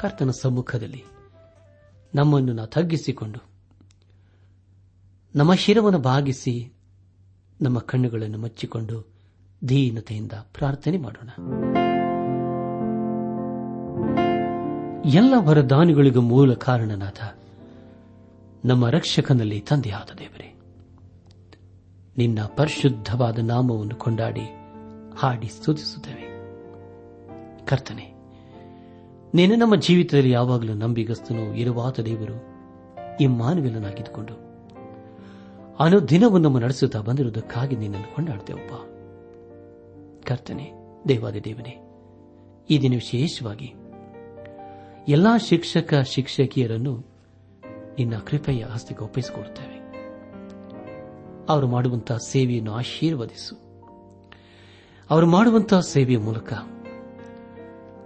ಕರ್ತನ ಸಮ್ಮುಖದಲ್ಲಿ ನಮ್ಮನ್ನು ನಾ ತಗ್ಗಿಸಿಕೊಂಡು ನಮ್ಮ ಶಿರವನ್ನು ಭಾಗಿಸಿ ನಮ್ಮ ಕಣ್ಣುಗಳನ್ನು ಮುಚ್ಚಿಕೊಂಡು ದೀನತೆಯಿಂದ ಪ್ರಾರ್ಥನೆ ಮಾಡೋಣ. ಎಲ್ಲ ವರದಾನಿಗಳಿಗೂ ಮೂಲ ಕಾರಣನಾದ ನಮ್ಮ ರಕ್ಷಕನಲ್ಲಿ ತಂದೆಯಾದ ದೇವರೇ. ನಿನ್ನ ಪರಿಶುದ್ಧವಾದ ನಾಮವನ್ನು ಕೊಂಡಾಡಿ ಹಾಡಿ ಸ್ತುತಿಸುತ್ತೇವೆ. ಕರ್ತನೆ ನೀನು ನಮ್ಮ ಜೀವಿತದಲ್ಲಿ ಯಾವಾಗಲೂ ನಂಬಿಗಸ್ತನು, ಇರುವಾತ ದೇವರು ಇಮ್ಮಾನವಿಲನಾಗಿದ್ದುಕೊಂಡು. ಆನು ದಿನವೂ ನಮ್ಮ ನಡೆಸುತ್ತಾ ಬಂದಿರುವುದಕ್ಕಾಗಿ ನಿನ್ನನ್ನು ಕೊಂಡಾಡ್ತೇವಪ್ಪ. ಕರ್ತನೆ, ದೇವಾದಿ ದೇವನೇ, ಈ ದಿನ ವಿಶೇಷವಾಗಿ ಎಲ್ಲಾ ಶಿಕ್ಷಕ, ಶಿಕ್ಷಕಿಯರನ್ನು ನಿನ್ನ ಕೃಪೆಯ ಆಸ್ತಿಗೆ ಒಪ್ಪಿಸಿಕೊಡುತ್ತೇವೆ. ಅವರು ಮಾಡುವಂತಹ ಸೇವೆಯನ್ನು ಆಶೀರ್ವದಿಸು. ಅವರು ಮಾಡುವಂತಹ ಸೇವೆಯ ಮೂಲಕ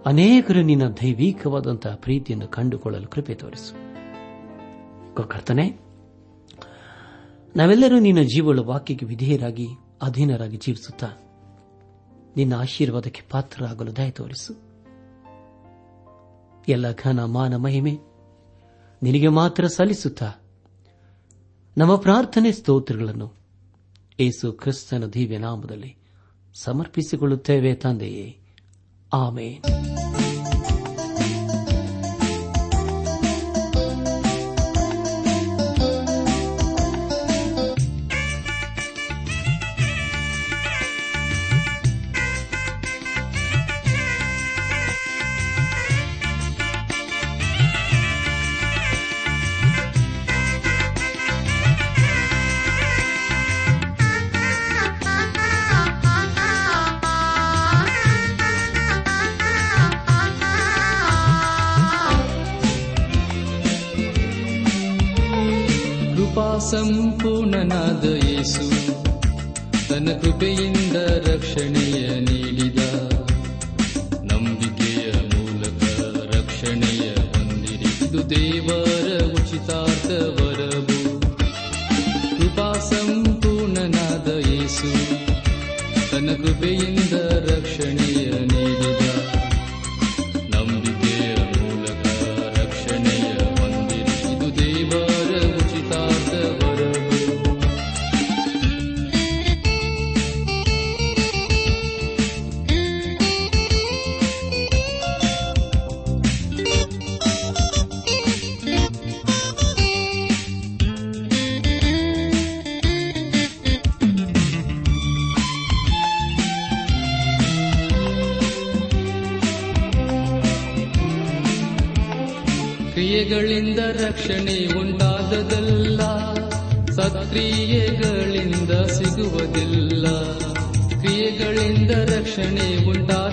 ಅನೇಕರು ನಿನ್ನ ದೈವಿಕವಾದಂತಹ ಪ್ರೀತಿಯನ್ನು ಕಂಡುಕೊಳ್ಳಲು ಕೃಪೆ ತೋರಿಸು. ಕರ್ತನೆ, ನಾವೆಲ್ಲರೂ ನಿನ್ನ ಜೀವಳ ವಾಕ್ಯಕ್ಕೆ ವಿಧೇಯರಾಗಿ, ಅಧೀನರಾಗಿ ಜೀವಿಸುತ್ತಾ, ನಿನ್ನ ಆಶೀರ್ವಾದಕ್ಕೆ ಪಾತ್ರರಾಗಲು ದಯ ತೋರಿಸು. ಎಲ್ಲ ಘನ, ಮಾನ, ಮಹಿಮೆ ನಿನಗೆ ಮಾತ್ರ ಸಲ್ಲಿಸುತ್ತಾ, ನಮ್ಮ ಪ್ರಾರ್ಥನೆ ಸ್ತೋತ್ರಗಳನ್ನು ಏಸು ಕ್ರಿಸ್ತನ ದಿವ್ಯ ನಾಮದಲ್ಲಿ ಸಮರ್ಪಿಸಿಕೊಳ್ಳುತ್ತೇವೆ ತಂದೆಯೇ. ಆಮೇನ್. ರಕ್ಷಣೆಯ ಹೊಂದಿರಿ. ದೇವರ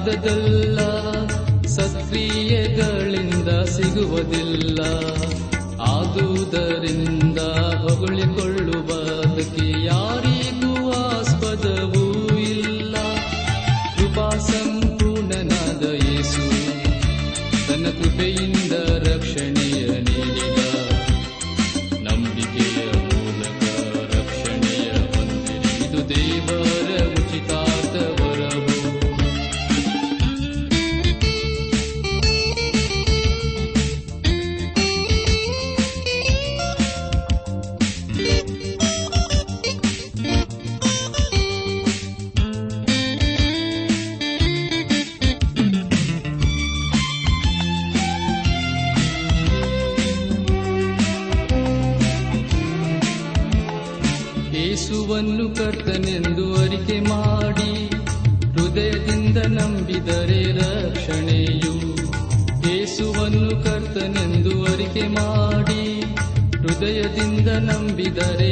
ಉಂಟಾದದಲ್ಲ ಸತ್ಕ್ರಿಯೆಗಳಿಂದ ಸಿಗುವುದಿಲ್ಲ. ಆದುದರಿಂದ ನಂಬಿದರೆ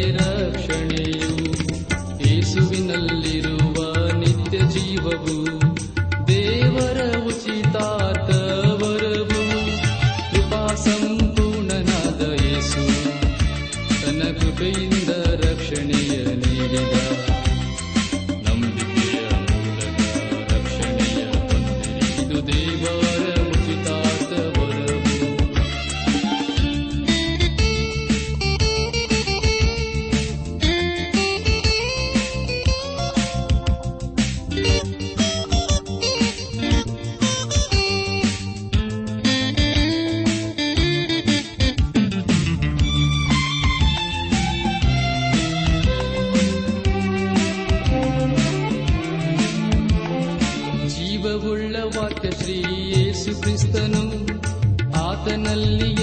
ಕ್ರಿಸ್ತನು ಆತನಲ್ಲಿಯೇ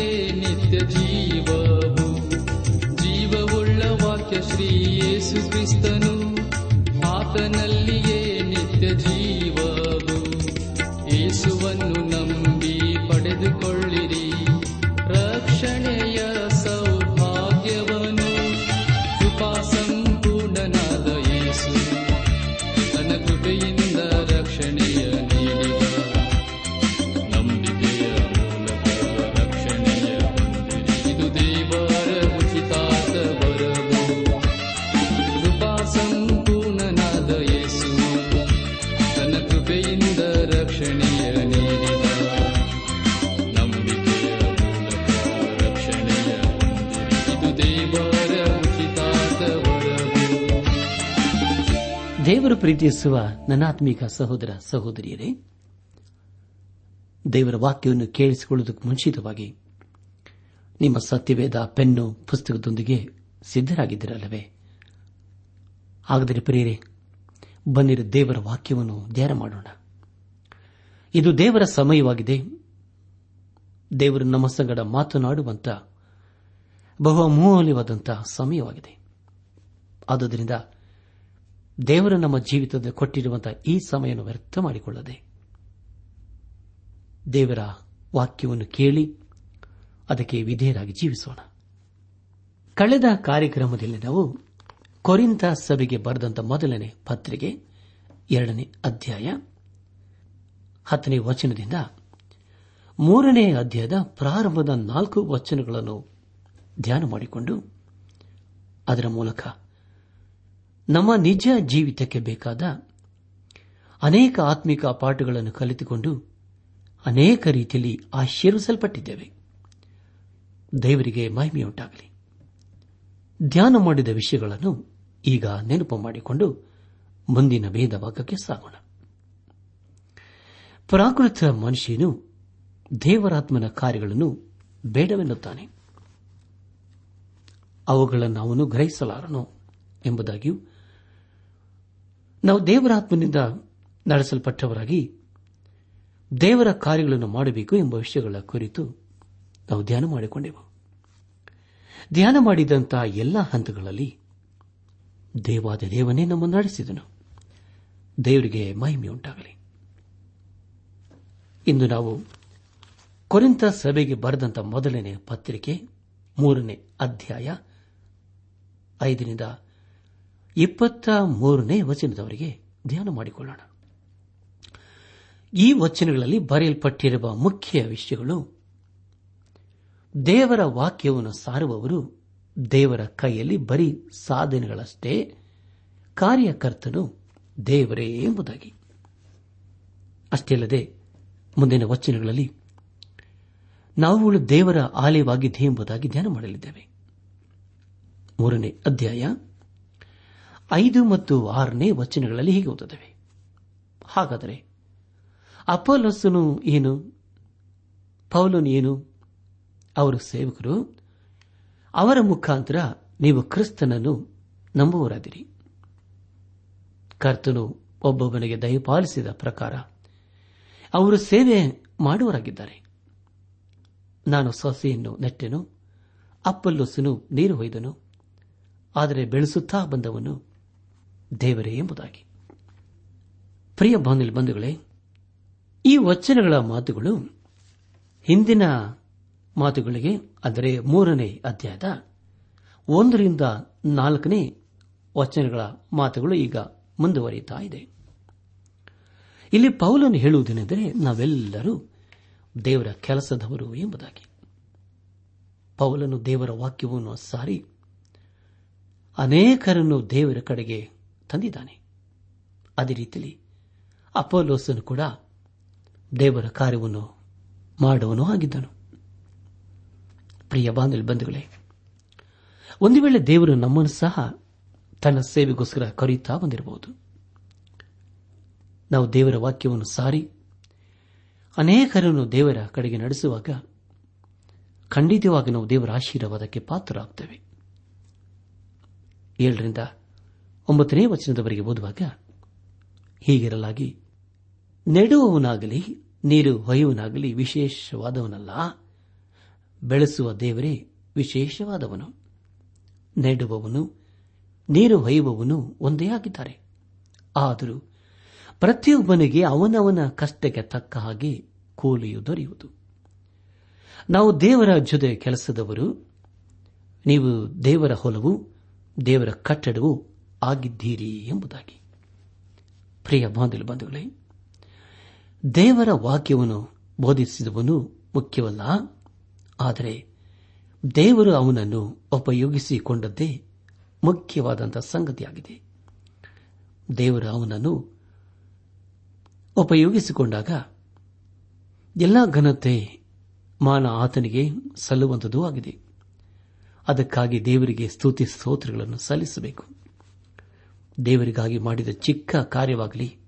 ದೇವರು ಪ್ರೀತಿಸುವ ನನಾತ್ಮೀಕ ಸಹೋದರ ಸಹೋದರಿಯರೇ, ದೇವರ ವಾಕ್ಯವನ್ನು ಕೇಳಿಸಿಕೊಳ್ಳುವುದಕ್ಕೆ ಮುಂಚಿತವಾಗಿ ನಿಮ್ಮ ಸತ್ಯವೇದ ಪೆನ್ನು ಪುಸ್ತಕದೊಂದಿಗೆ ಸಿದ್ದರಾಗಿದ್ದಿರಲ್ಲವೇ ಹಾಗಾದರೆ ಪ್ರಿಯರೇ, ಬನ್ನಿರ, ದೇವರ ವಾಕ್ಯವನ್ನು ಧ್ಯಾನ ಮಾಡೋಣ. ಇದು ದೇವರ ಸಮಯವಾಗಿದೆ. ದೇವರು ನಮ್ಮ ಸಂಗಡ ಮಾತನಾಡುವಂತ ಬಹು ಅಮೂಲ್ಯವಾದಂತಹ ಸಮಯವಾಗಿದೆ. ಆದುದರಿಂದ ದೇವರು ನಮ್ಮ ಜೀವಿತದ ಕೊಟ್ಟಿರುವಂತಹ ಈ ಸಮಯವನ್ನು ವ್ಯರ್ಥ ಮಾಡಿಕೊಳ್ಳದೆ. ದೇವರ ವಾಕ್ಯವನ್ನು ಕೇಳಿ ಅದಕ್ಕೆ ವಿಧೇಯರಾಗಿ ಜೀವಿಸೋಣ. ಕಳೆದ ಕಾರ್ಯಕ್ರಮದಲ್ಲಿ ನಾವು ಕೊರಿಂತ ಸಭೆಗೆ ಬರೆದಂತ ಮೊದಲನೇ ಪತ್ರಿಕೆ, ಎರಡನೇ ಅಧ್ಯಾಯ, ಹತ್ತನೇ ವಚನದಿಂದ ಮೂರನೇ ಅಧ್ಯಾಯದ ಪ್ರಾರಂಭದ ನಾಲ್ಕು ವಚನಗಳನ್ನು ಧ್ಯಾನ ಮಾಡಿಕೊಂಡು ಅದರ ಮೂಲಕ ನಮ್ಮ ನಿಜ ಜೀವಿತಕ್ಕೆ ಬೇಕಾದ ಅನೇಕ ಆತ್ಮಿಕ ಪಾಠಗಳನ್ನು ಕಲಿತುಕೊಂಡು ಅನೇಕ ರೀತಿಯಲ್ಲಿ ಆಶೀರ್ವಿಸಲ್ಪಟ್ಟಿದ್ದೇವೆ. ದೇವರಿಗೆ ಮಹಿಮೆಯುಂಟಾಗಲಿ. ಧ್ಯಾನ ಮಾಡಿದ ವಿಷಯಗಳನ್ನು ಈಗ ನೆನಪು ಮಾಡಿಕೊಂಡು ಮುಂದಿನ ಭೇದ ಭಾಗಕ್ಕೆ ಸಾಗೋಣ. ಪ್ರಾಕೃತ ಮನುಷ್ಯನು ದೇವರಾತ್ಮನ ಕಾರ್ಯಗಳನ್ನು ಬೇಡವೆನ್ನುತ್ತಾನೆ. ಅವುಗಳನ್ನು ಅವನು ಗ್ರಹಿಸಲಾರನು ಎಂಬುದಾಗಿಯೂ ನಾವು ದೇವರಾತ್ಮನಿಂದ ನಡೆಸಲ್ಪಟ್ಟವರಾಗಿ ದೇವರ ಕಾರ್ಯಗಳನ್ನು ಮಾಡಬೇಕು ಎಂಬ ವಿಷಯಗಳ ಕುರಿತು ನಾವು ಧ್ಯಾನ ಮಾಡಿಕೊಂಡೆವು. ಧ್ಯಾನ ಮಾಡಿದಂತಹ ಎಲ್ಲ ಹಂತಗಳಲ್ಲಿ ದೇವಾದ ದೇವನೇ ನಮ್ಮನ್ನು ನಡೆಸಿದನು. ದೇವರಿಗೆ ಮಹಿಮೆಯುಂಟಾಗಲಿ ಇಂದು ನಾವು ಕೊರಿಂತ ಸಭೆಗೆ ಬರೆದಂತ ಮೊದಲನೇ ಪತ್ರಿಕೆ, ಮೂರನೇ ಅಧ್ಯಾಯ, ಐದರಿಂದ ಇಪ್ಪತ್ತ ಮೂರನೇ ವಚನದವರೆಗೆ ಧ್ಯಾನ ಮಾಡಿಕೊಳ್ಳೋಣ. ಈ ವಚನಗಳಲ್ಲಿ ಬರೆಯಲ್ಪಟ್ಟಿರುವ ಮುಖ್ಯ ವಿಷಯಗಳು, ದೇವರ ವಾಕ್ಯವನ್ನು ಸಾರುವವರು ದೇವರ ಕೈಯಲ್ಲಿ ಬರೀ ಸಾಧನೆಗಳಷ್ಟೇ, ಕಾರ್ಯಕರ್ತನು ದೇವರೇ ಎಂಬುದಾಗಿ. ಅಷ್ಟೇ ಅಲ್ಲದೆ, ಮುಂದಿನ ವಚನಗಳಲ್ಲಿ ನಾವುಗಳು ದೇವರ ಆಲಯವಾಗಿದೆ ಎಂಬುದಾಗಿ ಧ್ಯಾನ ಮಾಡಲಿದ್ದೇವೆ. ಮೂರನೇ ಅಧ್ಯಾಯ. ಐದು ಮತ್ತು ಆರನೇ ವಚನಗಳಲ್ಲಿ ಹೀಗೆ ಓದುತ್ತವೆ. ಹಾಗಾದರೆ ಅಪೋಲಸ್ಸನು ಏನು? ಪೌಲನು ಏನು? ಅವರು ಸೇವಕರು. ಅವರ ಮುಖಾಂತರ ನೀವು ಕ್ರಿಸ್ತನನ್ನು ನಂಬುವರಾದಿರಿ ಕರ್ತನು ಒಬ್ಬೊಬ್ಬನಿಗೆ ದಯಪಾಲಿಸಿದ ಪ್ರಕಾರ ಅವರು ಸೇವೆ ಮಾಡುವರಾಗಿದ್ದಾರೆ ನಾನು ಸೊಸೆಯನ್ನು ನೆಟ್ಟೆನು ಅಪ್ಪಲ್ಲೊಸನು ನೀರು ಹೊಯ್ದನು, ಆದರೆ ಬೆಳೆಸುತ್ತಾ ಬಂದವನು ದೇವರೇ ಎಂಬುದಾಗಿ. ಪ್ರಿಯ ಬಂಧುಗಳೇ, ಈ ವಚನಗಳ ಮಾತುಗಳು ಹಿಂದಿನ ಮಾತುಗಳಿಗೆ, ಅಂದರೆ ಮೂರನೇ ಅಧ್ಯಾಯದ ಒಂದರಿಂದ ನಾಲ್ಕನೇ ವಚನಗಳ ಮಾತುಗಳು ಈಗ ಮುಂದುವರಿಯುತ್ತಾ ಇದೆ. ಇಲ್ಲಿ ಪೌಲನು ಹೇಳುವುದೇನೆಂದರೆ, ನಾವೆಲ್ಲರೂ ದೇವರ ಕೆಲಸದವರು ಎಂಬುದಾಗಿ. ಪೌಲನು ದೇವರ ವಾಕ್ಯವನ್ನು ಸಾರಿ, ಅನೇಕರನ್ನು ದೇವರ ಕಡೆಗೆ ತಂದಿದ್ದಾನೆ. ಅದೇ ರೀತಿಯಲ್ಲಿ ಅಪೋಲೋಸನು ಕೂಡ ದೇವರ ಕಾರ್ಯವನ್ನು ಮಾಡುವನು ಆಗಿದ್ದನು. ಪ್ರಿಯ ಬಾಂಧವ್ಯ ಬಂಧುಗಳೇ, ಒಂದು ವೇಳೆ ದೇವರು ನಮ್ಮನ್ನು ಸಹ ತನ್ನ ಸೇವೆಗೋಸ್ಕರ ಕರೆಯುತ್ತಾ ಬಂದಿರಬಹುದು. ನಾವು ದೇವರ ವಾಕ್ಯವನ್ನು ಸಾರಿ ಅನೇಕರನ್ನು ದೇವರ ಕಡೆಗೆ ನಡೆಸುವಾಗ ಖಂಡಿತವಾಗಿ ನಾವು ದೇವರ ಆಶೀರ್ವಾದಕ್ಕೆ ಪಾತ್ರರಾಗುತ್ತೇವೆ ಏಳರಿಂದ ಒಂಬತ್ತನೇ ವಚನದವರೆಗೆ ಓದುವಾಗ, ಹೀಗಿರಲಾಗಿ, ನೆಡುವವನಾಗಲಿ, ನೀರು ಹೊಯ್ಯುವನಾಗಲಿ ವಿಶೇಷವಾದವನಲ್ಲ, ಬೆಳೆಸುವ ದೇವರೇ ವಿಶೇಷವಾದವನು. ನೆಡುವವನು, ನೀರು ಹೊಯ್ಯುವವನು ಒಂದೇ ಆಗಿದ್ದಾರೆ. ಆದರೂ ಪ್ರತಿಯೊಬ್ಬನಿಗೆ ಅವನವನ ಕಷ್ಟಕ್ಕೆ ತಕ್ಕ ಹಾಗೆ ಕೂಲಿಯು ದೊರೆಯುವುದು. ನಾವು ದೇವರ ಜೊತೆ ಕೆಲಸದವರು, ನೀವು ದೇವರ ಹೊಲವು, ದೇವರ ಕಟ್ಟಡವು ಆಗಿದ್ದೀರಿ ಎಂಬುದಾಗಿ. ಪ್ರಿಯ ಬಂಧುಗಳೇ, ದೇವರ ವಾಕ್ಯವನ್ನು ಬೋಧಿಸಿದವನು ಮುಖ್ಯವಲ್ಲ. ಆದರೆ ದೇವರು ಅವನನ್ನು ಉಪಯೋಗಿಸಿಕೊಂಡದ್ದೇ ಮುಖ್ಯವಾದಂತಹ ಸಂಗತಿಯಾಗಿದೆ. ದೇವರು ಅವನನ್ನು ಉಪಯೋಗಿಸಿಕೊಂಡಾಗ ಎಲ್ಲ ಘನತೆ ಮಾನ ಆತನಿಗೆ ಸಲ್ಲುವಂಥದ್ದೂ ಆಗಿದೆ. ಅದಕ್ಕಾಗಿ ದೇವರಿಗೆ ಸ್ತುತಿ ಸ್ತೋತ್ರಗಳನ್ನು ಸಲ್ಲಿಸಬೇಕು. ದೇವರಿಗಾಗಿ ಮಾಡಿದ ಚಿಕ್ಕ ಕಾರ್ಯವಾಗಲಿ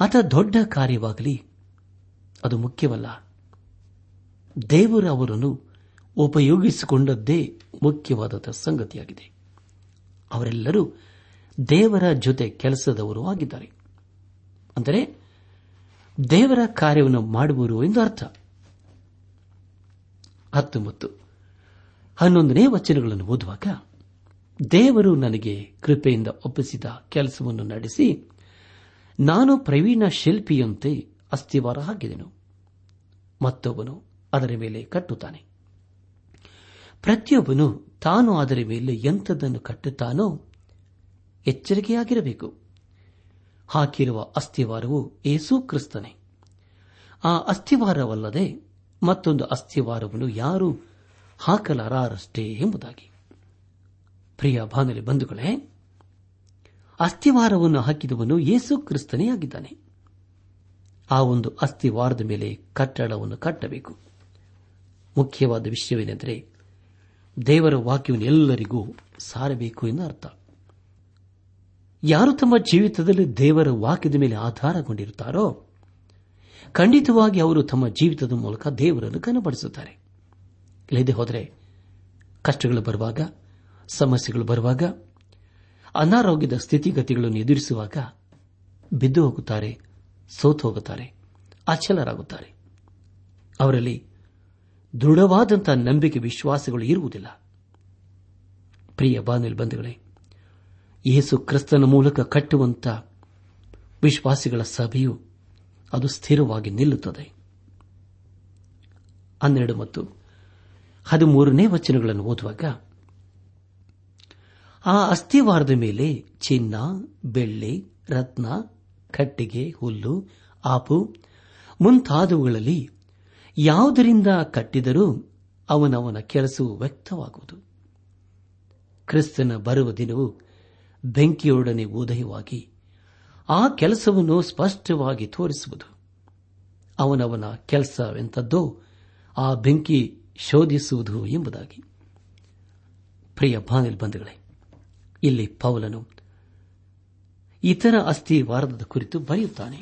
ಅಥವಾ ದೊಡ್ಡ ಕಾರ್ಯವಾಗಲಿ, ಅದು ಮುಖ್ಯವಲ್ಲ. ದೇವರು ಅವರನ್ನು ಉಪಯೋಗಿಸಿಕೊಂಡದ್ದೇ ಮುಖ್ಯವಾದ ಸಂಗತಿಯಾಗಿದೆ. ಅವರೆಲ್ಲರೂ ದೇವರ ಜೊತೆ ಕೆಲಸದವರು ಆಗಿದ್ದಾರೆ. ಅಂದರೆ, ದೇವರ ಕಾರ್ಯವನ್ನು ಮಾಡುವರು ಎಂದು ಅರ್ಥ. ಹತ್ತೊಂಬತ್ತು. ಹನ್ನೊಂದನೇ ವಚನಗಳನ್ನು ಓದುವಾಗ ದೇವರು ನನಗೆ ಕೃಪೆಯಿಂದ ಒಪ್ಪಿಸಿದ ಕೆಲಸವನ್ನು ನಡೆಸಿ, ನಾನು ಪ್ರವೀಣ ಶಿಲ್ಪಿಯಂತೆ ಅಸ್ಥಿವಾರ ಹಾಕಿದೆನು ಮತ್ತೊಬ್ಬನು ಅದರ ಮೇಲೆ ಕಟ್ಟುತ್ತಾನೆ. ಪ್ರತಿಯೊಬ್ಬನು ತಾನು ಅದರ ಮೇಲೆ ಎಂಥದನ್ನು ಕಟ್ಟುತ್ತಾನೋ ಎಚ್ಚರಿಕೆಯಾಗಿರಬೇಕು. ಹಾಕಿರುವ ಅಸ್ಥಿವಾರವು ಏಸು ಕ್ರಿಸ್ತನೇ. ಆ ಅಸ್ಥಿವಾರವಲ್ಲದೆ ಮತ್ತೊಂದು ಅಸ್ಥಿವಾರವನ್ನು ಯಾರು ಹಾಕಲಾರಷ್ಟೇ ಎಂಬುದಾಗಿ. ಪ್ರಿಯ ಬಾನಲಿ ಬಂಧುಗಳೇ, ಅಸ್ಥಿವಾರವನ್ನು ಹಾಕಿದವನು ಯೇಸು ಕ್ರಿಸ್ತನೇ ಆಗಿದ್ದಾನೆ. ಆ ಒಂದು ಅಸ್ಥಿವಾರದ ಮೇಲೆ ಕಟ್ಟಡವನ್ನು ಕಟ್ಟಬೇಕು. ಮುಖ್ಯವಾದ ವಿಷಯವೇನೆಂದರೆ, ದೇವರ ವಾಕ್ಯವನ್ನು ಎಲ್ಲರಿಗೂ ಸಾರಬೇಕು ಎಂದು ಅರ್ಥ. ಯಾರು ತಮ್ಮ ಜೀವಿತದಲ್ಲಿ ದೇವರ ವಾಕ್ಯದ ಮೇಲೆ ಆಧಾರಗೊಂಡಿರುತ್ತಾರೋ, ಖಂಡಿತವಾಗಿ ಅವರು ತಮ್ಮ ಜೀವಿತದ ಮೂಲಕ ದೇವರನ್ನು ಕನಪಡಿಸುತ್ತಾರೆ. ಇಲ್ಲದೆ ಹೋದರೆ, ಕಷ್ಟಗಳು ಬರುವಾಗ ಸಮಸ್ಯೆಗಳು ಬರುವಾಗ ಅನಾರೋಗ್ಯದ ಸ್ಥಿತಿಗತಿಗಳನ್ನು ಎದುರಿಸುವಾಗ ಬಿದ್ದು ಹೋಗುತ್ತಾರೆ, ಸೋತು ಹೋಗುತ್ತಾರೆ, ಅಚಲರಾಗುತ್ತಾರೆ. ಅವರಲ್ಲಿ ದೃಢವಾದಂತಹ ನಂಬಿಕೆ, ವಿಶ್ವಾಸಗಳು ಇರುವುದಿಲ್ಲ. ಪ್ರಿಯ ಬಾನಿಲ್ ಬಂಧುಗಳೇ, ಯೇಸು ಕ್ರಿಸ್ತನ ಮೂಲಕ ಕಟ್ಟುವಂತ ವಿಶ್ವಾಸಿಗಳ ಸಭೆಯು ಅದು ಸ್ಥಿರವಾಗಿ ನಿಲ್ಲುತ್ತದೆ. ಹನ್ನೆರಡು ಮತ್ತು ಹದಿಮೂರನೇ ವಚನಗಳನ್ನು ಓದುವಾಗ ಆ ಅಸ್ಥಿವಾರದ ಮೇಲೆ ಚಿನ್ನ, ಬೆಳ್ಳಿ, ರತ್ನ, ಕಟ್ಟಿಗೆ, ಹುಲ್ಲು, ಆಪು ಮುಂತಾದವುಗಳಲ್ಲಿ ಯಾವುದರಿಂದ ಕಟ್ಟಿದರೂ ಅವನವನ ಕೆಲಸವು ವ್ಯಕ್ತವಾಗುವುದು. ಕ್ರಿಸ್ತನ ಬರುವ ದಿನವು ಬೆಂಕಿಯೊಡನೆ ಉದಯವಾಗಿ ಆ ಕೆಲಸವನ್ನು ಸ್ಪಷ್ಟವಾಗಿ ತೋರಿಸುವುದು. ಅವನವನ ಕೆಲಸವೆಂಥದ್ದೋ ಆ ಬೆಂಕಿ ಶೋಧಿಸುವುದು ಎಂಬುದಾಗಿ. ಪ್ರಿಯ ಬಾನಿಲ್ ಬಂಧುಗಳೇ ಇಲ್ಲಿ ಪೌಲನು ಇತರ ಅಸ್ಥಿವಾರದ ಕುರಿತು ಬರೆಯುತ್ತಾನೆ.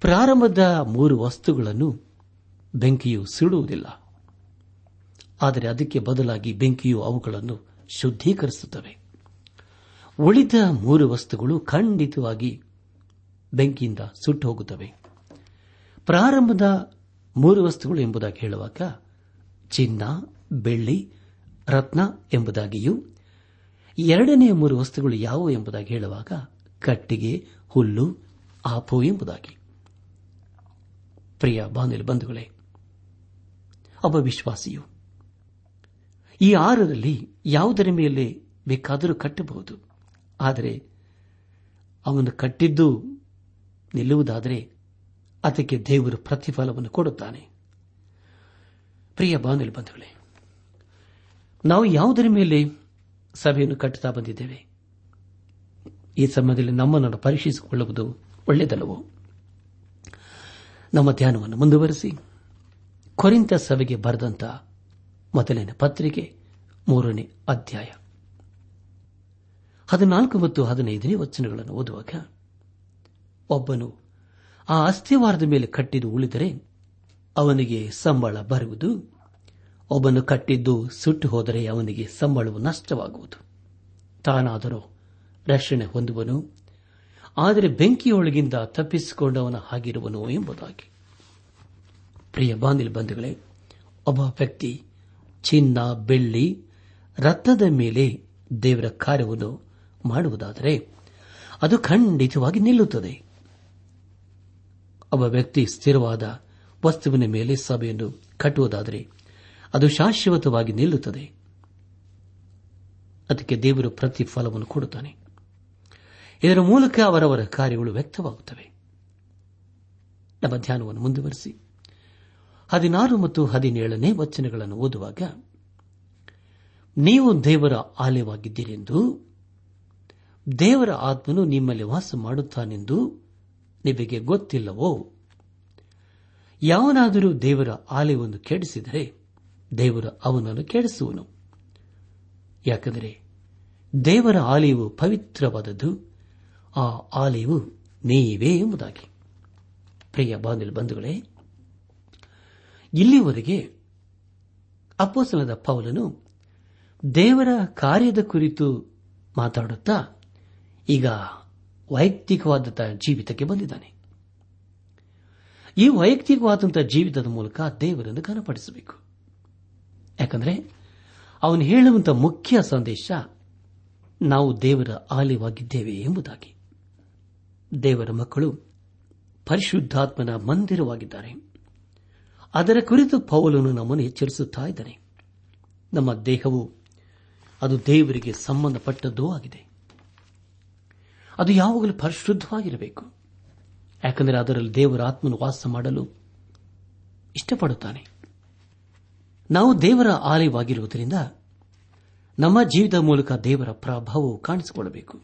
ಪ್ರಾರಂಭದ ಮೂರು ವಸ್ತುಗಳನ್ನು ಬೆಂಕಿಯು ಸುಡುವುದಿಲ್ಲ. ಆದರೆ ಅದಕ್ಕೆ ಬದಲಾಗಿ ಬೆಂಕಿಯು ಅವುಗಳನ್ನು ಶುದ್ಧೀಕರಿಸುತ್ತವೆ. ಉಳಿದ ಮೂರು ವಸ್ತುಗಳು ಖಂಡಿತವಾಗಿ ಬೆಂಕಿಯಿಂದ ಸುಟ್ಟು ಹೋಗುತ್ತವೆ ಪ್ರಾರಂಭದ ಮೂರು ವಸ್ತುಗಳು ಎಂಬುದಾಗಿ ಹೇಳುವಾಗ ಚಿನ್ನ, ಬೆಳ್ಳಿ, ರತ್ನ ಎಂಬುದಾಗಿಯೂ ಎರಡನೆಯ ಮೂರು ವಸ್ತುಗಳು ಯಾವುವು ಎಂಬುದಾಗಿ ಹೇಳುವಾಗ ಕಟ್ಟಿಗೆ, ಹುಲ್ಲು, ಆಪು ಎಂಬುದಾಗಿ. ಪ್ರಿಯ ಬಂಧುಗಳೇ, ಒಬ್ಬ ವಿಶ್ವಾಸಿಯು ಈ ಆರರಲ್ಲಿ ಯಾವುದರ ಮೇಲೆ ಬೇಕಾದರೂ ಕಟ್ಟಬಹುದು. ಆದರೆ ಅವನು ಕಟ್ಟಿದ್ದು ನಿಲ್ಲುವುದಾದರೆ ಅದಕ್ಕೆ ದೇವರು ಪ್ರತಿಫಲವನ್ನು ಕೊಡುತ್ತಾನೆ. ಪ್ರಿಯ ಬಂಧುಗಳೇ, ನಾವು ಯಾವುದರ ಮೇಲೆ ಸಭೆಯನ್ನು ಕಟ್ಟುತ್ತಾ ಬಂದಿದ್ದೇವೆ. ಈ ಸಮಯದಲ್ಲಿ ನಮ್ಮನ್ನು ಪರೀಕ್ಷಿಸಿಕೊಳ್ಳುವುದು ಒಳ್ಳೆಯದಲ್ಲವೋ? ನಮ್ಮ ಧ್ಯಾನವನ್ನು ಮುಂದುವರೆಸಿ. ಕೊರಿಂತ ಸಭೆಗೆ ಬರೆದಂತ ಮೊದಲನೇ ಪತ್ರಿಕೆ, ಮೂರನೇ ಅಧ್ಯಾಯ. ಹದಿನಾಲ್ಕು ಮತ್ತು ಹದಿನೈದನೇ ವಚನಗಳನ್ನು ಓದುವಾಗ, ಒಬ್ಬನು ಆ ಅಸ್ಥಿವಾರದ ಮೇಲೆ ಕಟ್ಟಿದ್ದು ಉಳಿದರೆ ಅವನಿಗೆ ಸಂಬಳ ಬರುವುದು ಒಬ್ಬನು ಕಟ್ಟಿದ್ದು ಸುಟ್ಟು ಹೋದರೆ ಅವನಿಗೆ ಸಂಬಳವು ನಷ್ಟವಾಗುವುದು. ತಾನಾದರೂ ರಕ್ಷಣೆ ಹೊಂದುವನು, ಆದರೆ ಬೆಂಕಿಯೊಳಗಿಂದ ತಪ್ಪಿಸಿಕೊಂಡವನ ಹಾಗಿರುವನು ಎಂಬುದಾಗಿ. ಪ್ರಿಯ ಬಾಂಧಿಲ್ ಬಂಧುಗಳೇ, ಒಬ್ಬ ವ್ಯಕ್ತಿ ಚಿನ್ನ, ಬೆಳ್ಳಿ ರಕ್ತದ ಮೇಲೆ ದೇವರ ಕಾರ್ಯವನ್ನು ಮಾಡುವುದಾದರೆ ಅದು ಖಂಡಿತವಾಗಿ ನಿಲ್ಲುತ್ತದೆ. ಒಬ್ಬ ವ್ಯಕ್ತಿ ಸ್ಥಿರವಾದ ವಸ್ತುವಿನ ಮೇಲೆ ಸಭೆಯನ್ನು ಕಟ್ಟುವುದಾದರೆ ಅದು ಶಾಶ್ವತವಾಗಿ ನಿಲ್ಲುತ್ತದೆ. ಅದಕ್ಕೆ ದೇವರು ಪ್ರತಿಫಲವನ್ನು ಕೊಡುತ್ತಾನೆ. ಇದರ ಮೂಲಕ ಅವರವರ ಕಾರ್ಯಗಳು ವ್ಯಕ್ತವಾಗುತ್ತವೆ. ನಮ್ಮ ಧ್ಯಾನವನ್ನು ಮುಂದುವರೆಸಿ. ಹದಿನಾರು ಮತ್ತು ಹದಿನೇಳನೇ ವಚನಗಳನ್ನು ಓದುವಾಗ, ನೀವು ದೇವರ ಆಲಯವಾಗಿದ್ದೀರೆಂದು, ದೇವರ ಆತ್ಮನು ನಿಮ್ಮಲ್ಲಿ ವಾಸ ಮಾಡುತ್ತಾನೆಂದು ನಿಮಗೆ ಗೊತ್ತಿಲ್ಲವೋ? ಯಾವನಾದರೂ ದೇವರ ಆಲಯವನ್ನು ಕೆಡಿಸಿದರೆ ದೇವರು ಅವನನ್ನು ಕೇಳಿಸುವನು ಯಾಕೆಂದರೆ ದೇವರ ಆಲಯವು ಪವಿತ್ರವಾದದ್ದು, ಆ ಆಲಯವು ನೀವೇ ಎಂಬುದಾಗಿ. ಪ್ರಿಯ ಬಾಂಧವ ಬಂಧುಗಳೇ, ಇಲ್ಲಿವರೆಗೆ ಅಪ್ಪಸಲದ ಪೌಲನು ದೇವರ ಕಾರ್ಯದ ಕುರಿತು ಮಾತಾಡುತ್ತಾ ಈಗ ವೈಯಕ್ತಿಕವಾದಂಥ ಜೀವಿತಕ್ಕೆ ಬಂದಿದ್ದಾನೆ. ಈ ವೈಯಕ್ತಿಕವಾದಂತಹ ಜೀವಿತದ ಮೂಲಕ ದೇವರನ್ನು ಘನಪಡಿಸಬೇಕು. ಯಾಕಂದರೆ ಅವನು ಹೇಳುವಂತಹ ಮುಖ್ಯ ಸಂದೇಶ ನಾವು ದೇವರ ಆಲಯವಾಗಿದ್ದೇವೆ ಎಂಬುದಾಗಿ. ದೇವರ ಮಕ್ಕಳು ಪರಿಶುದ್ಧಾತ್ಮನ ಮಂದಿರವಾಗಿದ್ದಾರೆ. ಅದರ ಕುರಿತು ಪೌಲನು ನಮ್ಮನ್ನು ಎಚ್ಚರಿಸುತ್ತಾ ಇದ್ದಾನೆ. ನಮ್ಮ ದೇಹವು ಅದು ದೇವರಿಗೆ ಸಂಬಂಧಪಟ್ಟದ್ದೂ ಆಗಿದೆ. ಅದು ಯಾವಾಗಲೂ ಪರಿಶುದ್ಧವಾಗಿರಬೇಕು. ಯಾಕಂದರೆ ಅದರಲ್ಲಿ ದೇವರ ಆತ್ಮನು ವಾಸ ಮಾಡಲು ಇಷ್ಟಪಡುತ್ತಾನೆ. ನಾವು ದೇವರ ಆಲಯವಾಗಿರುವುದರಿಂದ ನಮ್ಮ ಜೀವಿತ ಮೂಲಕ ದೇವರ ಪ್ರಭಾವವು ಕಾಣಿಸಿಕೊಳ್ಳಬೇಕು.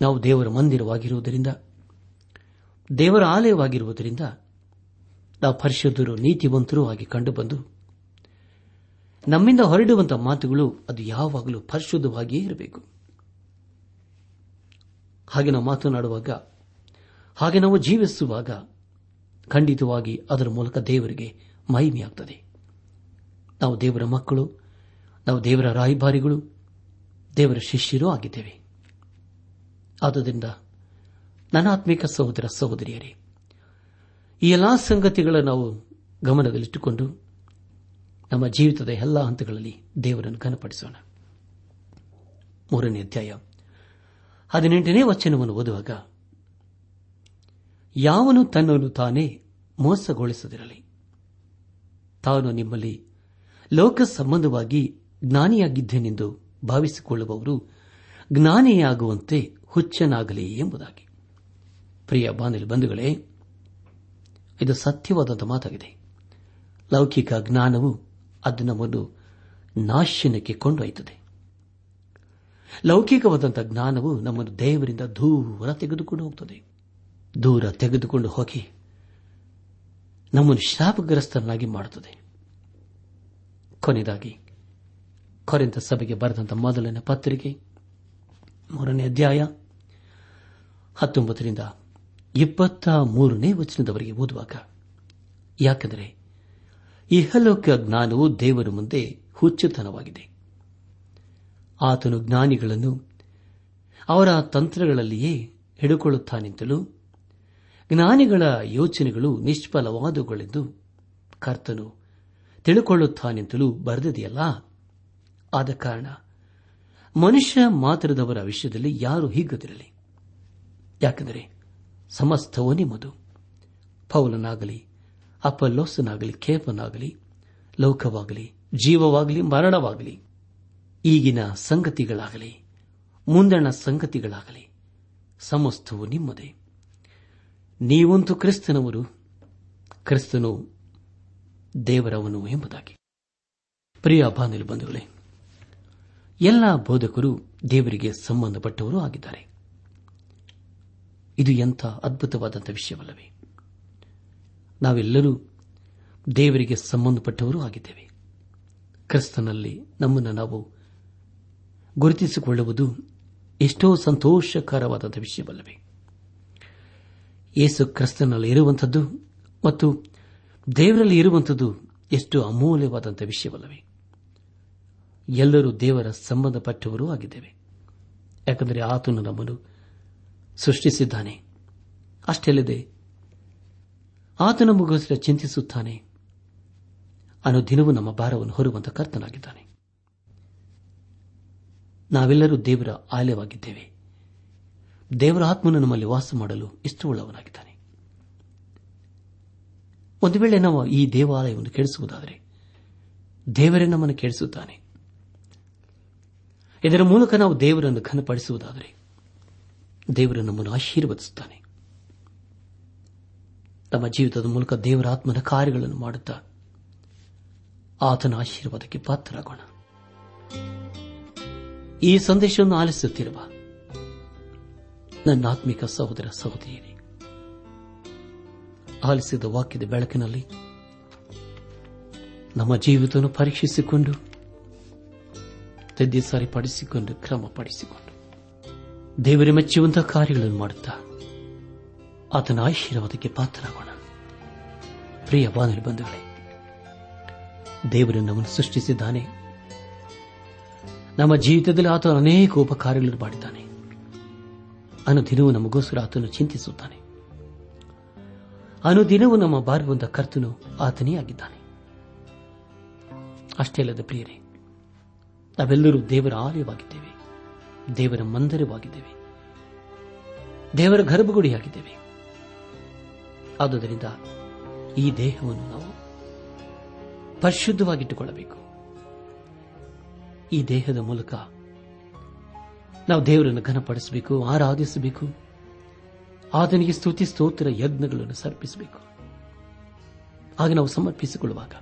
ನಾವು ದೇವರ ಮಂದಿರವಾಗಿರುವುದರಿಂದ, ದೇವರ ಆಲಯವಾಗಿರುವುದರಿಂದ ನಾವು ಪರಿಶುದ್ಧರು, ನೀತಿವಂತರೂ ಆಗಿ ಕಂಡುಬಂದು, ನಮ್ಮಿಂದ ಹೊರಡುವಂತಹ ಮಾತುಗಳು ಅದು ಯಾವಾಗಲೂ ಪರಿಶುದ್ಧವಾಗಿಯೇ ಇರಬೇಕು. ಹಾಗೆ ನಾವು ಮಾತನಾಡುವಾಗ, ಹಾಗೆ ನಾವು ಜೀವಿಸುವಾಗ ಖಂಡಿತವಾಗಿ ಅದರ ಮೂಲಕ ದೇವರಿಗೆ ಮಹಿಮೆಯಾಗುತ್ತದೆ ನಾವು ದೇವರ ಮಕ್ಕಳು, ನಾವು ದೇವರ ರಾಯಭಾರಿಗಳು, ದೇವರ ಶಿಷ್ಯರೂ ಆಗಿದ್ದೇವೆ. ಆದುದರಿಂದ ನನ್ನ ಆತ್ಮಿಕ ಸಹೋದರ ಸಹೋದರಿಯರೇ, ಈ ಎಲ್ಲಾ ಸಂಗತಿಗಳನ್ನು ನಾವು ಗಮನದಲ್ಲಿಟ್ಟುಕೊಂಡು ನಮ್ಮ ಜೀವಿತದ ಎಲ್ಲಾ ಹಂತಗಳಲ್ಲಿ ದೇವರನ್ನು ಘನಪಡಿಸೋಣ. ಮೂರನೇ ಅಧ್ಯಾಯ ಹದಿನೆಂಟನೇ ವಚನವನ್ನು ಓದುವಾಗ, ಯಾವನು ತನ್ನನ್ನು ತಾನೇ ಮೋಸಗೊಳಿಸದಿರಲಿ. ತಾನು ನಿಮ್ಮಲ್ಲಿ ಲೋಕ ಸಂಬಂಧವಾಗಿ ಜ್ಞಾನಿಯಾಗಿದ್ದೇನೆಂದು ಭಾವಿಸಿಕೊಳ್ಳುವವರು ಜ್ಞಾನಿಯಾಗುವಂತೆ ಹುಚ್ಚನಾಗಲಿ ಎಂಬುದಾಗಿ. ಪ್ರಿಯ ಬಾನಿಲ್ ಬಂಧುಗಳೇ, ಇದು ಸತ್ಯವಾದಂಥ ಮಾತಾಗಿದೆ. ಲೌಕಿಕ ಜ್ಞಾನವು ಅದು ನಮ್ಮನ್ನು ನಾಶನಕ್ಕೆ ಕೊಂಡೊಯ್ಯುತ್ತದೆ. ಲೌಕಿಕವಾದಂಥ ಜ್ಞಾನವು ನಮ್ಮನ್ನು ದೇವರಿಂದ ದೂರ ತೆಗೆದುಕೊಂಡು ಹೋಗುತ್ತದೆ ದೂರ ತೆಗೆದುಕೊಂಡು ಹೋಗಿ ನಮ್ಮನ್ನು ಶಾಪಗ್ರಸ್ತರನ್ನಾಗಿ ಮಾಡುತ್ತದೆ. ಕೊನೆಯದಾಗಿ ಕೊರೆಂತ ಸಭೆಗೆ ಬರೆದಂತ ಮೊದಲನೇ ಪತ್ರಿಕೆ, ಮೂರನೇ ಅಧ್ಯಾಯ, ಹತ್ತೊಂಬತ್ತರಿಂದ ಇಪ್ಪತ್ತ ಮೂರನೇ ವಚನದವರೆಗೆ ಓದುವಾಗ, ಯಾಕೆಂದರೆ ಇಹಲೋಕ ಜ್ಞಾನವು ದೇವರ ಮುಂದೆ ಹುಚ್ಚುತನವಾಗಿದೆ. ಆತನು ಜ್ಞಾನಿಗಳನ್ನು ಅವರ ತಂತ್ರಗಳಲ್ಲಿಯೇ ಹಿಡಿಕೊಳ್ಳುತ್ತಾನೆಂತಲೂ ಜ್ಞಾನಿಗಳ ಯೋಚನೆಗಳು ನಿಷ್ಫಲವಾದವುಗಳೆಂದು ಕರ್ತನು ತಿಳುಕೊಳ್ಳುತ್ತಾನೆಂತಲೂ ಬರೆದಿದೆಯಲ್ಲ. ಆದ ಕಾರಣ ಮನುಷ್ಯ ಮಾತ್ರದವರ ವಿಷಯದಲ್ಲಿ ಯಾರು ಹೀಗದಿರಲಿ ಯಾಕೆಂದರೆ ಸಮಸ್ತವು ನಿಮ್ಮದು. ಪೌಲನಾಗಲಿ, ಅಪಲ್ಲೋಸನಾಗಲಿ ಖೇಪನಾಗಲಿ ಲೌಕವಾಗಲಿ, ಜೀವವಾಗಲಿ, ಮರಣವಾಗಲಿ, ಈಗಿನ ಸಂಗತಿಗಳಾಗಲಿ, ಮುಂದಣ ಸಂಗತಿಗಳಾಗಲಿ, ಸಮಸ್ತವು ನಿಮ್ಮದೇ. ನೀವಂತೂ ಕ್ರಿಸ್ತನವರು, ಕ್ರಿಸ್ತನು ದೇವರವನು ಎಂಬುದಾಗಿ. ಪ್ರಿಯ ಬಾನಿಲು ಬಂಧುಗಳೇ, ಎಲ್ಲ ಬೋಧಕರು ದೇವರಿಗೆ ಸಂಬಂಧಪಟ್ಟವರು ಆಗಿದ್ದಾರೆ. ಇದು ಎಂಥ ಅದ್ಭುತವಾದಂಥ ವಿಷಯವಲ್ಲವೇ? ನಾವೆಲ್ಲರೂ ದೇವರಿಗೆ ಸಂಬಂಧಪಟ್ಟವರು ಆಗಿದ್ದೇವೆ. ಕ್ರಿಸ್ತನಲ್ಲಿ ನಮ್ಮನ್ನು ನಾವು ಗುರುತಿಸಿಕೊಳ್ಳುವುದು ಎಷ್ಟೋ ಸಂತೋಷಕರವಾದಂಥ ವಿಷಯವಲ್ಲವೇ? ಯೇಸು ಕ್ರಿಸ್ತನಲ್ಲಿ ಇರುವಂಥದ್ದು ಮತ್ತು ದೇವರಲ್ಲಿ ಇರುವಂಥದ್ದು ಎಷ್ಟು ಅಮೂಲ್ಯವಾದಂಥ ವಿಷಯವಲ್ಲವೇ? ಎಲ್ಲರೂ ದೇವರ ಸಂಬಂಧಪಟ್ಟವರೂ ಆಗಿದ್ದೇವೆ. ಯಾಕಂದರೆ ಆತನು ನಮ್ಮನ್ನು ಸೃಷ್ಟಿಸಿದ್ದಾನೆ. ಅಷ್ಟೆಲ್ಲದೆ ಆತನ ಮುಗಿಸಿದ ಚಿಂತಿಸುತ್ತಾನೆ. ಅನು ದಿನವೂ ನಮ್ಮ ಭಾರವನ್ನು ಹೊರುವಂತ ಕರ್ತನಾಗಿದ್ದಾನೆ. ನಾವೆಲ್ಲರೂ ದೇವರ ಆಲಯವಾಗಿದ್ದೇವೆ. ದೇವರ ಆತ್ಮನು ನಮ್ಮಲ್ಲಿ ವಾಸ ಮಾಡಲು ಇಷ್ಟವುಳ್ಳವನಾಗಿದ್ದಾನೆ. ಒಂದು ವೇಳೆ ನಾವು ಈ ದೇವಾಲಯವನ್ನು ಕೆಡಿಸುವುದಾದರೆ ದೇವರೇ ನಮ್ಮನ್ನು ಕೆಡಿಸುತ್ತಾನೆ. ಇದರ ಮೂಲಕ ನಾವು ದೇವರನ್ನು ಘನಪಡಿಸುವುದಾದರೆ ದೇವರು ನಮ್ಮನ್ನು ಆಶೀರ್ವದಿಸುತ್ತಾನೆ. ತಮ್ಮ ಜೀವಿತದ ಮೂಲಕ ದೇವರ ಆತ್ಮನ ಕಾರ್ಯಗಳನ್ನು ಮಾಡುತ್ತಾ ಆತನ ಆಶೀರ್ವಾದಕ್ಕೆ ಪಾತ್ರರಾಗೋಣ. ಈ ಸಂದೇಶವನ್ನು ಆಲಿಸುತ್ತಿರುವ ನನ್ನ ಆತ್ಮಿಕ ಸಹೋದರ ಸಹೋದರಿಯರೇ, ಆಲಿಸಿದ ವಾಕ್ಯದ ಬೆಳಕಿನಲ್ಲಿ ನಮ್ಮ ಜೀವಿತವನ್ನು ಪರೀಕ್ಷಿಸಿಕೊಂಡು ತದ್ದಿ ಸರಿಪಡಿಸಿಕೊಂಡು ಕ್ರಮಪಡಿಸಿಕೊಂಡು, ದೇವರ ಮೆಚ್ಚುವಂತಹ ಕಾರ್ಯಗಳನ್ನು ಮಾಡುತ್ತಾ ಆತನ ಆಶೀರ್ವಾದಕ್ಕೆ ಪಾತ್ರರಾಗೋಣ. ಪ್ರಿಯ ಬಾನಲಿ ಬಂಧುಗಳೇ, ದೇವರು ನಮ್ಮನ್ನು ಸೃಷ್ಟಿಸಿದ್ದಾನೆ. ನಮ್ಮ ಜೀವಿತದಲ್ಲಿ ಆತ ಅನೇಕ ಉಪಕಾರ್ಯಗಳನ್ನು ಮಾಡಿದ್ದಾನೆ. ಅನುದಿನವೂ ನಮಗೋಸ್ಕರ ಆತನು ಚಿಂತಿಸುತ್ತಾನೆ. ಅನುದಿನವೂ ನಮ್ಮ ಬಾರುವಂತ ಕರ್ತನು ಆತನೇ ಆಗಿದ್ದಾನೆ ಅಷ್ಟೇ ಅಲ್ಲದ ಪ್ರಿಯರೇ, ನಾವೆಲ್ಲರೂ ದೇವರ ಆಲಯವಾಗಿದ್ದೇವೆ, ದೇವರ ಮಂದಿರವಾಗಿದ್ದೇವೆ, ದೇವರ ಗರ್ಭಗುಡಿಯಾಗಿದ್ದೇವೆ. ಆದುದರಿಂದ ಈ ದೇಹವನ್ನು ನಾವು ಪರಿಶುದ್ಧವಾಗಿಟ್ಟುಕೊಳ್ಳಬೇಕು. ಈ ದೇಹದ ಮೂಲಕ ನಾವು ದೇವರನ್ನು ಘನಪಡಿಸಬೇಕು, ಆರಾಧಿಸಬೇಕು. ಆತನಿಗೆ ಸ್ತುತಿ, ಸ್ತೋತ್ರ, ಯಜ್ಞಗಳನ್ನು ಸಮರ್ಪಿಸಬೇಕು. ಆಗ ನಾವು ಸಮರ್ಪಿಸಿಕೊಳ್ಳುವಾಗ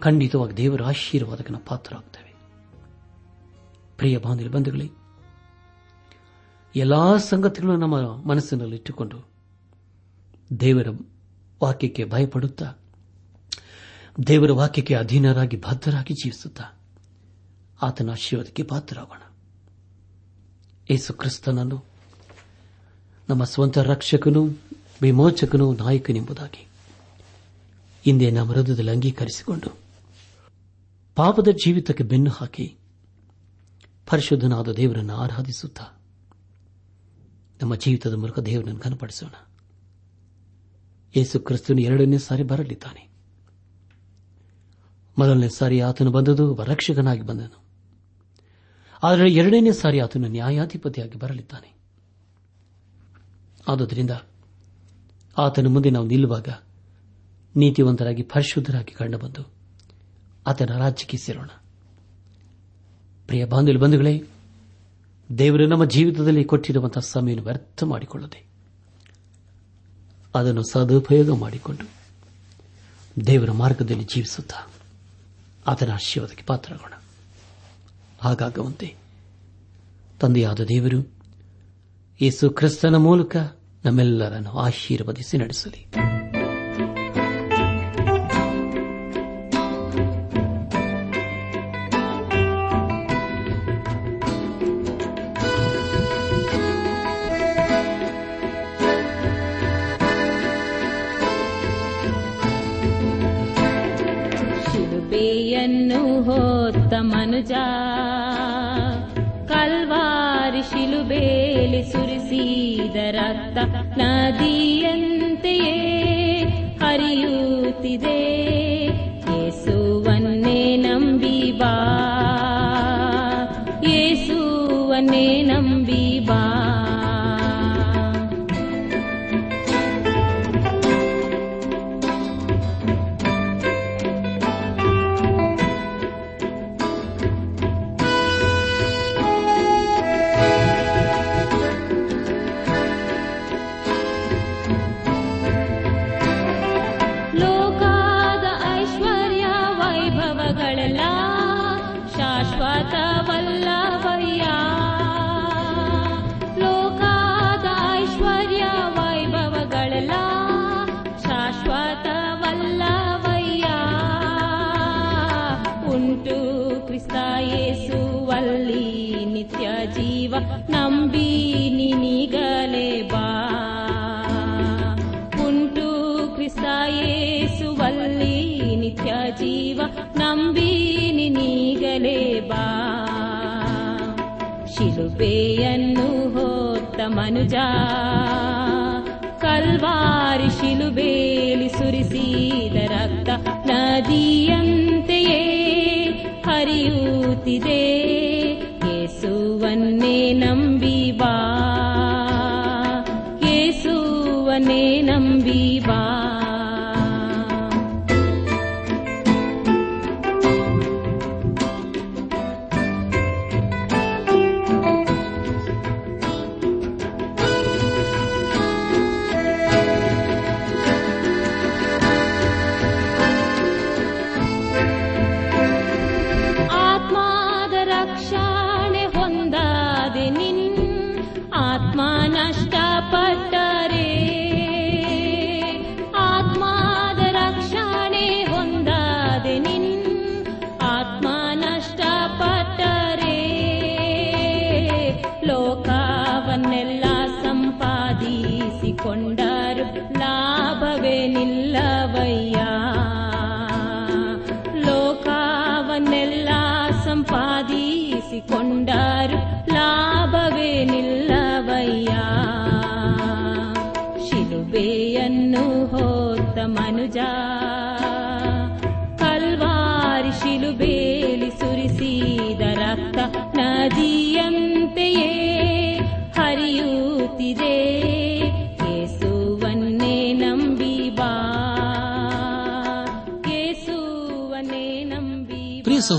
ಖಂಡಿತವಾಗಿ ದೇವರ ಆಶೀರ್ವಾದಕ್ಕೆ ನಾವು ಪಾತ್ರರಾಗುತ್ತೇವೆ ಪ್ರಿಯ ಬಾಂಧವ್ಯ ಬಂಧುಗಳೇ, ಎಲ್ಲಾ ಸಂಗತಿಗಳನ್ನು ನಮ್ಮ ಮನಸ್ಸಿನಲ್ಲಿ ಇಟ್ಟುಕೊಂಡು ದೇವರ ವಾಕ್ಯಕ್ಕೆ ಭಯಪಡುತ್ತಾ, ದೇವರ ವಾಕ್ಯಕ್ಕೆ ಅಧೀನರಾಗಿ ಬದ್ಧರಾಗಿ ಜೀವಿಸುತ್ತಾ, ಆತನ ಆಶೀರ್ವಾದಕ್ಕೆ ಪಾತ್ರರಾಗೋಣ. ಯೇಸು ಕ್ರಿಸ್ತನನ್ನು. ನಮ್ಮ ಸ್ವಂತ ರಕ್ಷಕನು, ವಿಮೋಚಕನು ನಾಯಕನೆಂಬುದಾಗಿ ಹಿಂದೆ ನಮ್ಮ ಹೃದಯದಲ್ಲಿ ಅಂಗೀಕರಿಸಿಕೊಂಡು ಪಾಪದ ಜೀವಿತಕ್ಕೆ ಬೆನ್ನು ಹಾಕಿ ಪರಿಶುದ್ಧನಾದ ದೇವರನ್ನು ಆರಾಧಿಸುತ್ತಾ ನಮ್ಮ ಜೀವಿತದ ಮೂಲಕ ದೇವರನ್ನು ಕನಪಡಿಸೋಣ ಯೇಸು ಕ್ರಿಸ್ತನು ಎರಡನೇ ಸಾರಿ ಬರಲಿದ್ದಾನೆ. ಮೊದಲನೇ ಸಾರಿ ಆತನು ಬಂದದು ರಕ್ಷಕನಾಗಿ ಬಂದನು. ಆದರೆ ಎರಡನೇ ಸಾರಿ ಆತನು ನ್ಯಾಯಾಧಿಪತಿಯಾಗಿ ಬರಲಿದ್ದಾನೆ. ಆದುದರಿಂದ ಆತನ ಮುಂದೆ ನಾವು ನಿಲ್ಲುವಾಗ ನೀತಿವಂತರಾಗಿ ಪರಿಶುದ್ಧರಾಗಿ ಕಂಡುಬಂದು ಆತನ ರಾಜ್ಯಕ್ಕೆ ಸೇರೋಣ. ಪ್ರಿಯ ಬಾಂಧವ್ಯ ಬಂಧುಗಳೇ, ದೇವರು ನಮ್ಮ ಜೀವಿತದಲ್ಲಿ ಕೊಟ್ಟಿರುವಂತಹ ಸಮಯವನ್ನು ವ್ಯರ್ಥ ಮಾಡಿಕೊಳ್ಳದೆ ಅದನ್ನು ಸದುಪಯೋಗ ಮಾಡಿಕೊಂಡು ದೇವರ ಮಾರ್ಗದಲ್ಲಿ ಜೀವಿಸುತ್ತಾ ಆತನ ಆಶೀರ್ವಾದಕ್ಕೆ ಪಾತ್ರರಾಗೋಣ. ಹಾಗಾಗುವಂತೆ. ತಂದೆಯಾದ ದೇವರು ಯೇಸು ಕ್ರಿಸ್ತನ ಮೂಲಕ ನಮ್ಮೆಲ್ಲರನ್ನು ಆಶೀರ್ವದಿಸಿ ನಡೆಸಲಿ. ನದಿಯಂತೆಯೇ ಹರಿಯುತ್ತಿದೆ. ಶಿಲುಬೆಯನ್ನು ಹೊತ್ತ ಮನುಜ. ಕಲ್ವಾರಿ ಶಿಲುಬೇಲಿ ಸುರಿಸಿದ ರಕ್ತ ನದಿಯಂತೆಯೇ ಹರಿಯುತ್ತಿದೆ. आत्मानष्ट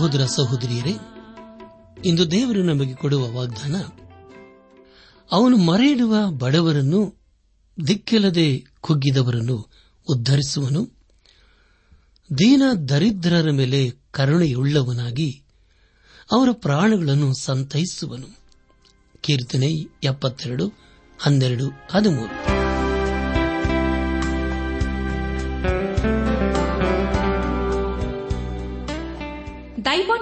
ಸಹೋದರ ಸಹೋದರಿಯರೇ, ಇಂದು ದೇವರು ನಮಗೆ ಕೊಡುವ ವಾಗ್ದಾನ, ಅವನು ಮರೆಯಿಡುವ ಬಡವರನ್ನು, ದಿಕ್ಕಿಲ್ಲದೆ ಕುಗ್ಗಿದವರನ್ನು ಉದ್ಧರಿಸುವನು, ದೀನ ದರಿದ್ರರ ಮೇಲೆ ಕರುಣೆಯುಳ್ಳವನಾಗಿ ಅವರ ಪ್ರಾಣಗಳನ್ನು ಸಂತೈಸುವನು. ಕೀರ್ತನೆ ಎಪ್ಪತ್ತೆರಡು, ಹನ್ನೆರಡು, ಹದಿಮೂರು.